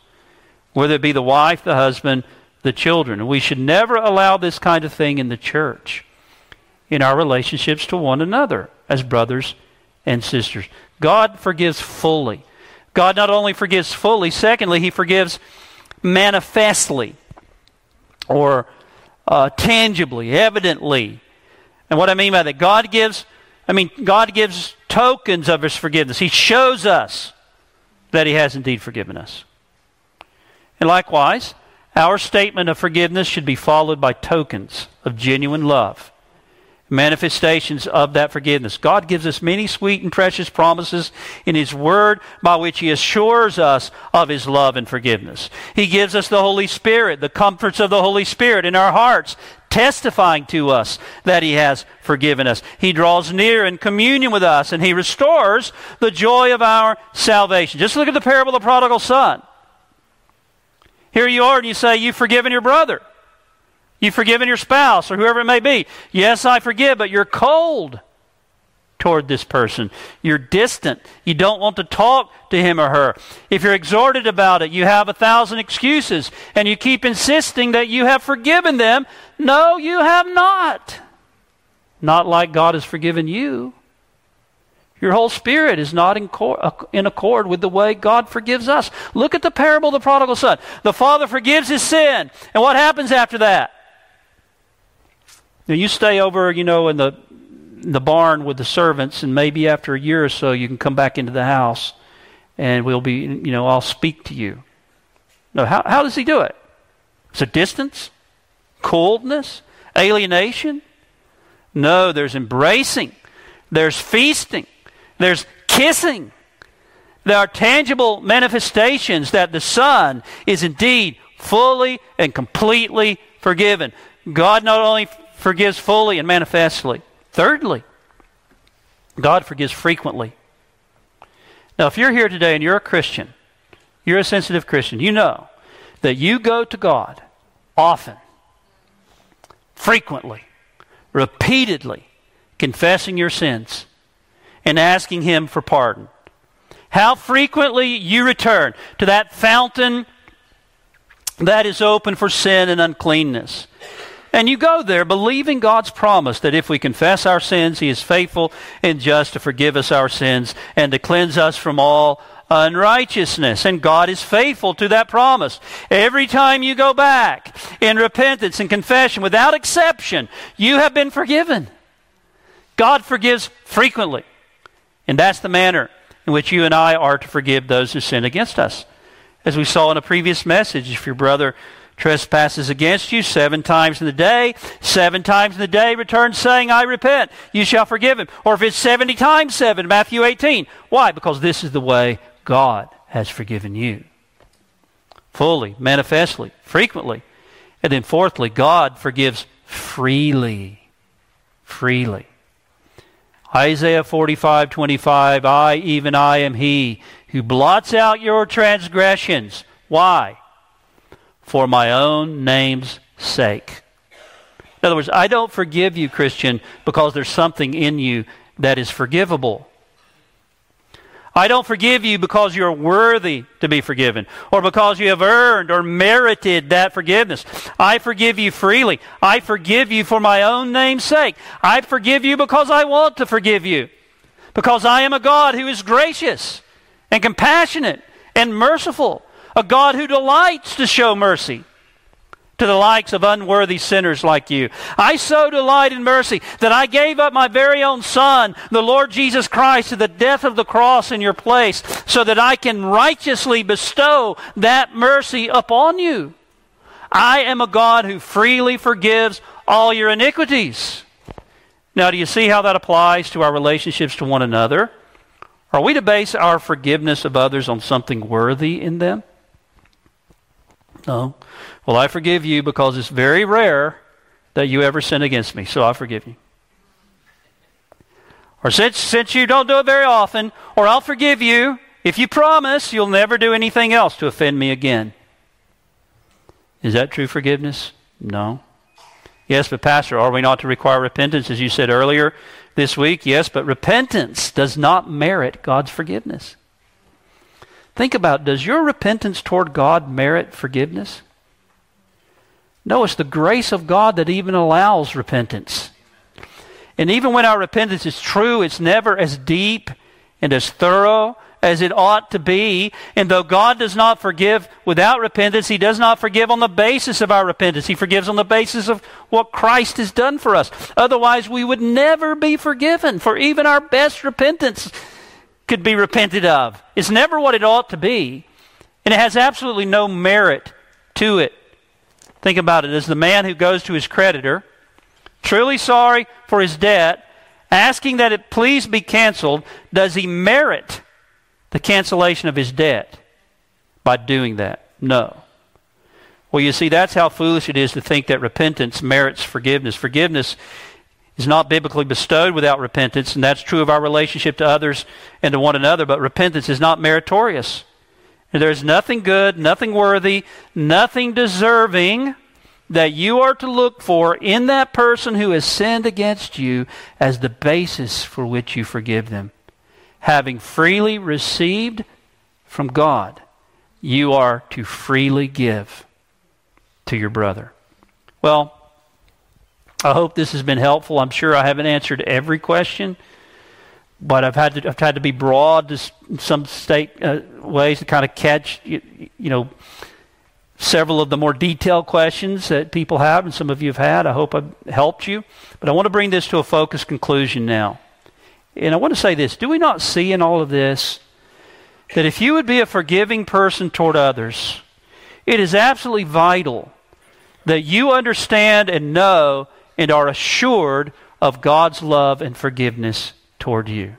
whether it be the wife, the husband, the children. We should never allow this kind of thing in the church, in our relationships to one another as brothers and sisters. God forgives fully. God not only forgives fully, secondly, He forgives manifestly or uh, tangibly, evidently. And what I mean by that, God gives I mean, God gives tokens of his forgiveness. He shows us that he has indeed forgiven us. And likewise, our statement of forgiveness should be followed by tokens of genuine love manifestations of that forgiveness. God gives us many sweet and precious promises in His Word by which He assures us of His love and forgiveness. He gives us the Holy Spirit, the comforts of the Holy Spirit in our hearts, testifying to us that He has forgiven us. He draws near in communion with us, and He restores the joy of our salvation. Just look at the parable of the prodigal son. Here you are, and you say, You've forgiven your brother. You've forgiven your spouse or whoever it may be. Yes, I forgive, but you're cold toward this person. You're distant. You don't want to talk to him or her. If you're exhorted about it, you have a thousand excuses and you keep insisting that you have forgiven them. No, you have not. Not like God has forgiven you. Your whole spirit is not in, uh, in, accord with the way God forgives us. Look at the parable of the prodigal son. The father forgives his sin. And what happens after that? Now you stay over, you know, in the the barn with the servants, and maybe after a year or so, you can come back into the house, and we'll be, you know, I'll speak to you. No, how how does he do it? It distance, coldness, alienation? No, there's embracing, there's feasting, there's kissing. There are tangible manifestations that the Son is indeed fully and completely forgiven. God not only forgives fully and manifestly. Thirdly, God forgives frequently. Now, if you're here today and you're a Christian, you're a sensitive Christian, you know that you go to God often, frequently, repeatedly, confessing your sins and asking Him for pardon. How frequently you return to that fountain that is open for sin and uncleanness. And you go there believing God's promise that if we confess our sins, He is faithful and just to forgive us our sins and to cleanse us from all unrighteousness. And God is faithful to that promise. Every time you go back in repentance and confession, without exception, you have been forgiven. God forgives frequently. And that's the manner in which you and I are to forgive those who sin against us. As we saw in a previous message, if your brother trespasses against you seven times in the day, seven times in the day return saying, I repent. You shall forgive him. Or if it's 70 times seven, Matthew 18. Why? Because this is the way God has forgiven you. Fully, manifestly, frequently. And then fourthly, God forgives freely. Freely. Isaiah 45, 25, I, even I, am he who blots out your transgressions. Why? For my own name's sake. In other words, I don't forgive you, Christian, because there's something in you that is forgivable. I don't forgive you because you're worthy to be forgiven or because you have earned or merited that forgiveness. I forgive you freely. I forgive you for my own name's sake. I forgive you because I want to forgive you. Because I am a God who is gracious and compassionate and merciful a God who delights to show mercy to the likes of unworthy sinners like you. I so delight in mercy that I gave up my very own Son, the Lord Jesus Christ, to the death of the cross in your place, so that I can righteously bestow that mercy upon you. I am a God who freely forgives all your iniquities. Now, do you see how that applies to our relationships to one another? Are we to base our forgiveness of others on something worthy in them? No. Well, I forgive you because it's very rare that you ever sin against me, so I forgive you. Or since, since you don't do it very often, or I'll forgive you if you promise you'll never do anything else to offend me again. Is that true forgiveness? No. Yes, but Pastor, are we not to require repentance, as you said earlier this week? Yes, but repentance does not merit God's forgiveness. Think about does your repentance toward God merit forgiveness? No, it's the grace of God that even allows repentance. And even when our repentance is true, it's never as deep and as thorough as it ought to be. And though God does not forgive without repentance, He does not forgive on the basis of our repentance. He forgives on the basis of what Christ has done for us. Otherwise, we would never be forgiven for even our best repentance could be repented of. It's never what it ought to be, and it has absolutely no merit to it. Think about it as the man who goes to his creditor, truly sorry for his debt, asking that it please be canceled, does he merit the cancellation of his debt by doing that? No. Well, you see, that's how foolish it is to think that repentance merits forgiveness. Forgiveness is not biblically bestowed without repentance, and that's true of our relationship to others and to one another, but repentance is not meritorious. There's nothing good, nothing worthy, nothing deserving that you are to look for in that person who has sinned against you as the basis for which you forgive them. Having freely received from God, you are to freely give to your brother. Well, I hope this has been helpful. I'm sure I haven't answered every question, but I've had to, I've had to be broad to some state uh, ways to kind of catch, you, you know, several of the more detailed questions that people have and some of you have had. I hope I've helped you. But I want to bring this to a focused conclusion now. And I want to say this do we not see in all of this that if you would be a forgiving person toward others, it is absolutely vital that you understand and know and are assured of God's love and forgiveness toward you.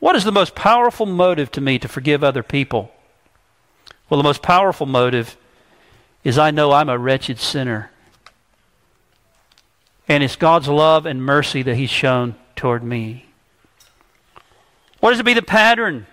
What is the most powerful motive to me to forgive other people? Well, the most powerful motive is I know I'm a wretched sinner. And it's God's love and mercy that He's shown toward me. What is to be the pattern?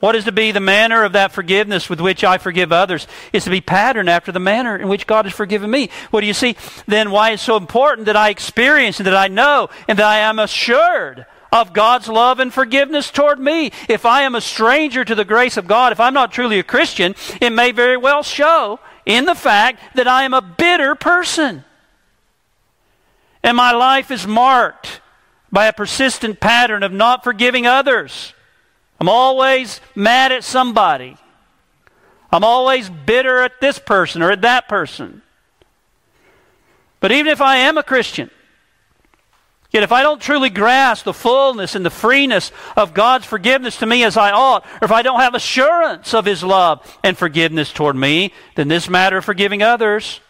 What is to be the manner of that forgiveness with which I forgive others? Is to be patterned after the manner in which God has forgiven me. What do you see? Then why it's so important that I experience and that I know and that I am assured of God's love and forgiveness toward me. If I am a stranger to the grace of God, if I'm not truly a Christian, it may very well show in the fact that I am a bitter person. And my life is marked by a persistent pattern of not forgiving others. I'm always mad at somebody. I'm always bitter at this person or at that person. But even if I am a Christian, Yet if I don't truly grasp the fullness and the freeness of God's forgiveness to me as I ought, or if I don't have assurance of His love and forgiveness toward me, then this matter of forgiving others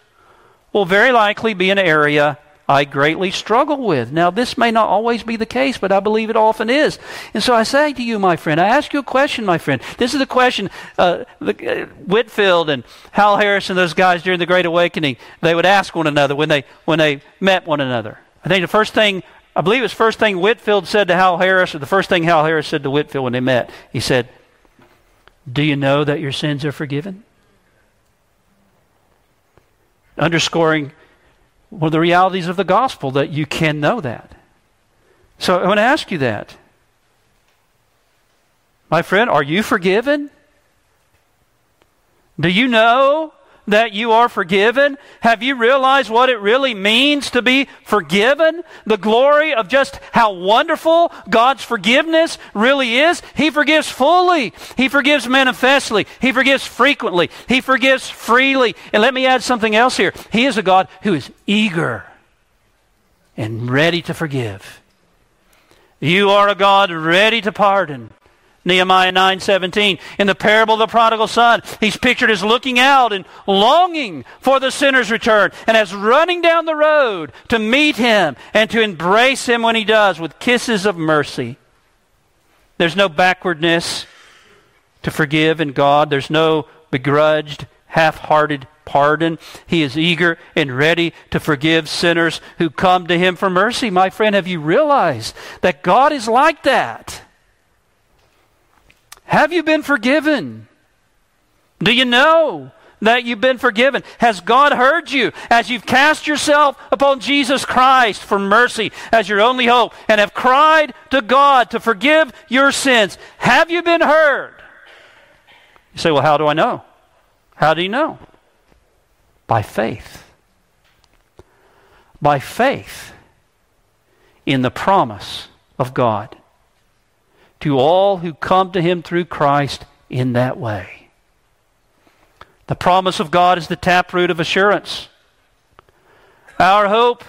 will very likely be an area I greatly struggle with. Now, this may not always be the case, but I believe it often is. And so I say to you, my friend, I ask you a question, my friend. This is the question uh, the, uh, Whitefield and Howell Harris and those guys during the Great Awakening, they would ask one another when they, when they met one another. I think the first thing, I believe it was the first thing Whitefield said to Howell Harris, or the first thing Howell Harris said to Whitefield when they met. He said, Do you know that your sins are forgiven? Underscoring one of the realities of the gospel that you can know that. So I want to ask you that. My friend, are you forgiven? Do you know that you are forgiven? Have you realized what it really means to be forgiven? The glory of just how wonderful God's forgiveness really is. He forgives fully. He forgives manifestly. He forgives frequently. He forgives freely. And let me add something else here. He is a God who is eager and ready to forgive. You are a God ready to pardon. Nehemiah 9:17 in the parable of the prodigal son he's pictured as looking out and longing for the sinner's return and as running down the road to meet him and to embrace him when he does with kisses of mercy. There's no backwardness to forgive in God. There's no begrudged half-hearted pardon. He is eager and ready to forgive sinners who come to him for mercy. My friend have you realized that God is like that have you been forgiven? Do you know that you've been forgiven? Has God heard you as you've cast yourself upon Jesus Christ for mercy as your only hope and have cried to God to forgive your sins? Have you been heard? You say, well, how do I know? How do you know? By faith. By faith in the promise of God to all who come to him through Christ in that way. The promise of God is the taproot of assurance. Our hope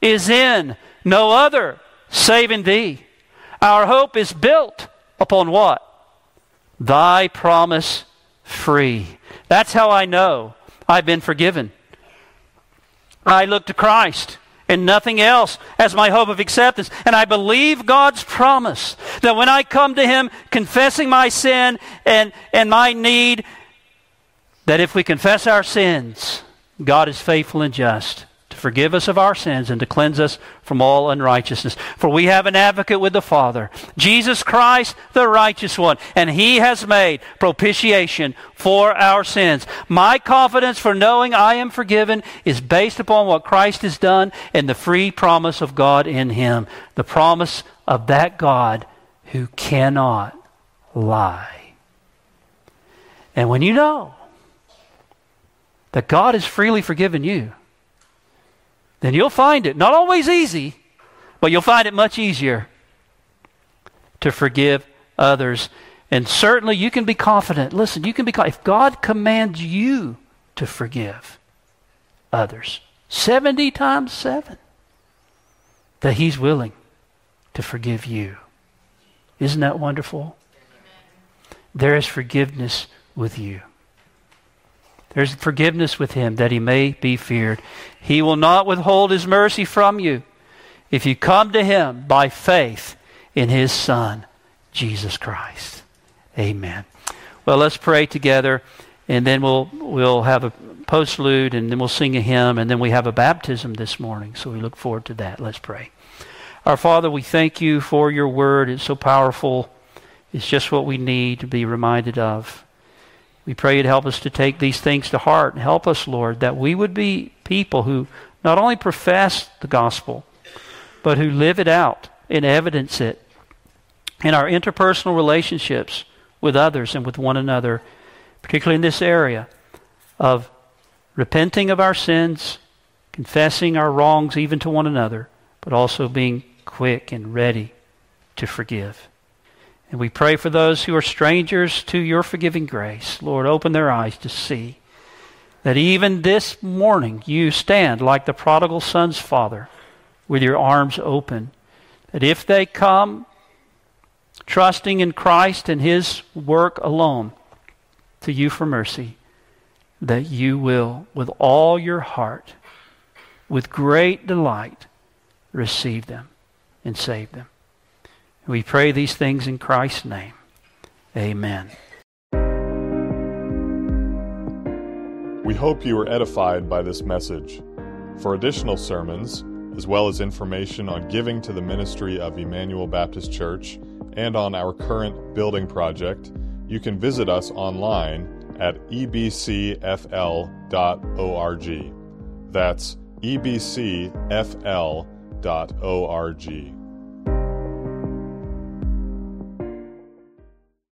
is in no other save in thee. Our hope is built upon what? Thy promise free. That's how I know I've been forgiven. I look to Christ and nothing else as my hope of acceptance. And I believe God's promise that when I come to Him confessing my sin and, and my need, that if we confess our sins, God is faithful and just to forgive us of our sins and to cleanse us from all unrighteousness. For we have an advocate with the Father, Jesus Christ, the righteous one, and he has made propitiation for our sins. My confidence for knowing I am forgiven is based upon what Christ has done and the free promise of God in him, the promise of that God who cannot lie. And when you know that God has freely forgiven you, then you'll find it. Not always easy, but you'll find it much easier to forgive others. And certainly you can be confident. Listen, you can be if God commands you to forgive others 70 times 7 that he's willing to forgive you. Isn't that wonderful? There is forgiveness with you. There's forgiveness with him that he may be feared. He will not withhold his mercy from you if you come to him by faith in his Son, Jesus Christ. Amen. Well, let's pray together, and then we'll, we'll have a postlude, and then we'll sing a hymn, and then we have a baptism this morning. So we look forward to that. Let's pray. Our Father, we thank you for your word. It's so powerful. It's just what we need to be reminded of. We pray you'd help us to take these things to heart and help us, Lord, that we would be people who not only profess the gospel, but who live it out and evidence it in our interpersonal relationships with others and with one another, particularly in this area of repenting of our sins, confessing our wrongs even to one another, but also being quick and ready to forgive. And we pray for those who are strangers to your forgiving grace. Lord, open their eyes to see that even this morning you stand like the prodigal son's father with your arms open. That if they come trusting in Christ and his work alone to you for mercy, that you will, with all your heart, with great delight, receive them and save them. We pray these things in Christ's name. Amen. We hope you were edified by this message. For additional sermons, as well as information on giving to the ministry of Emmanuel Baptist Church and on our current building project, you can visit us online at ebcfl.org. That's ebcfl.org.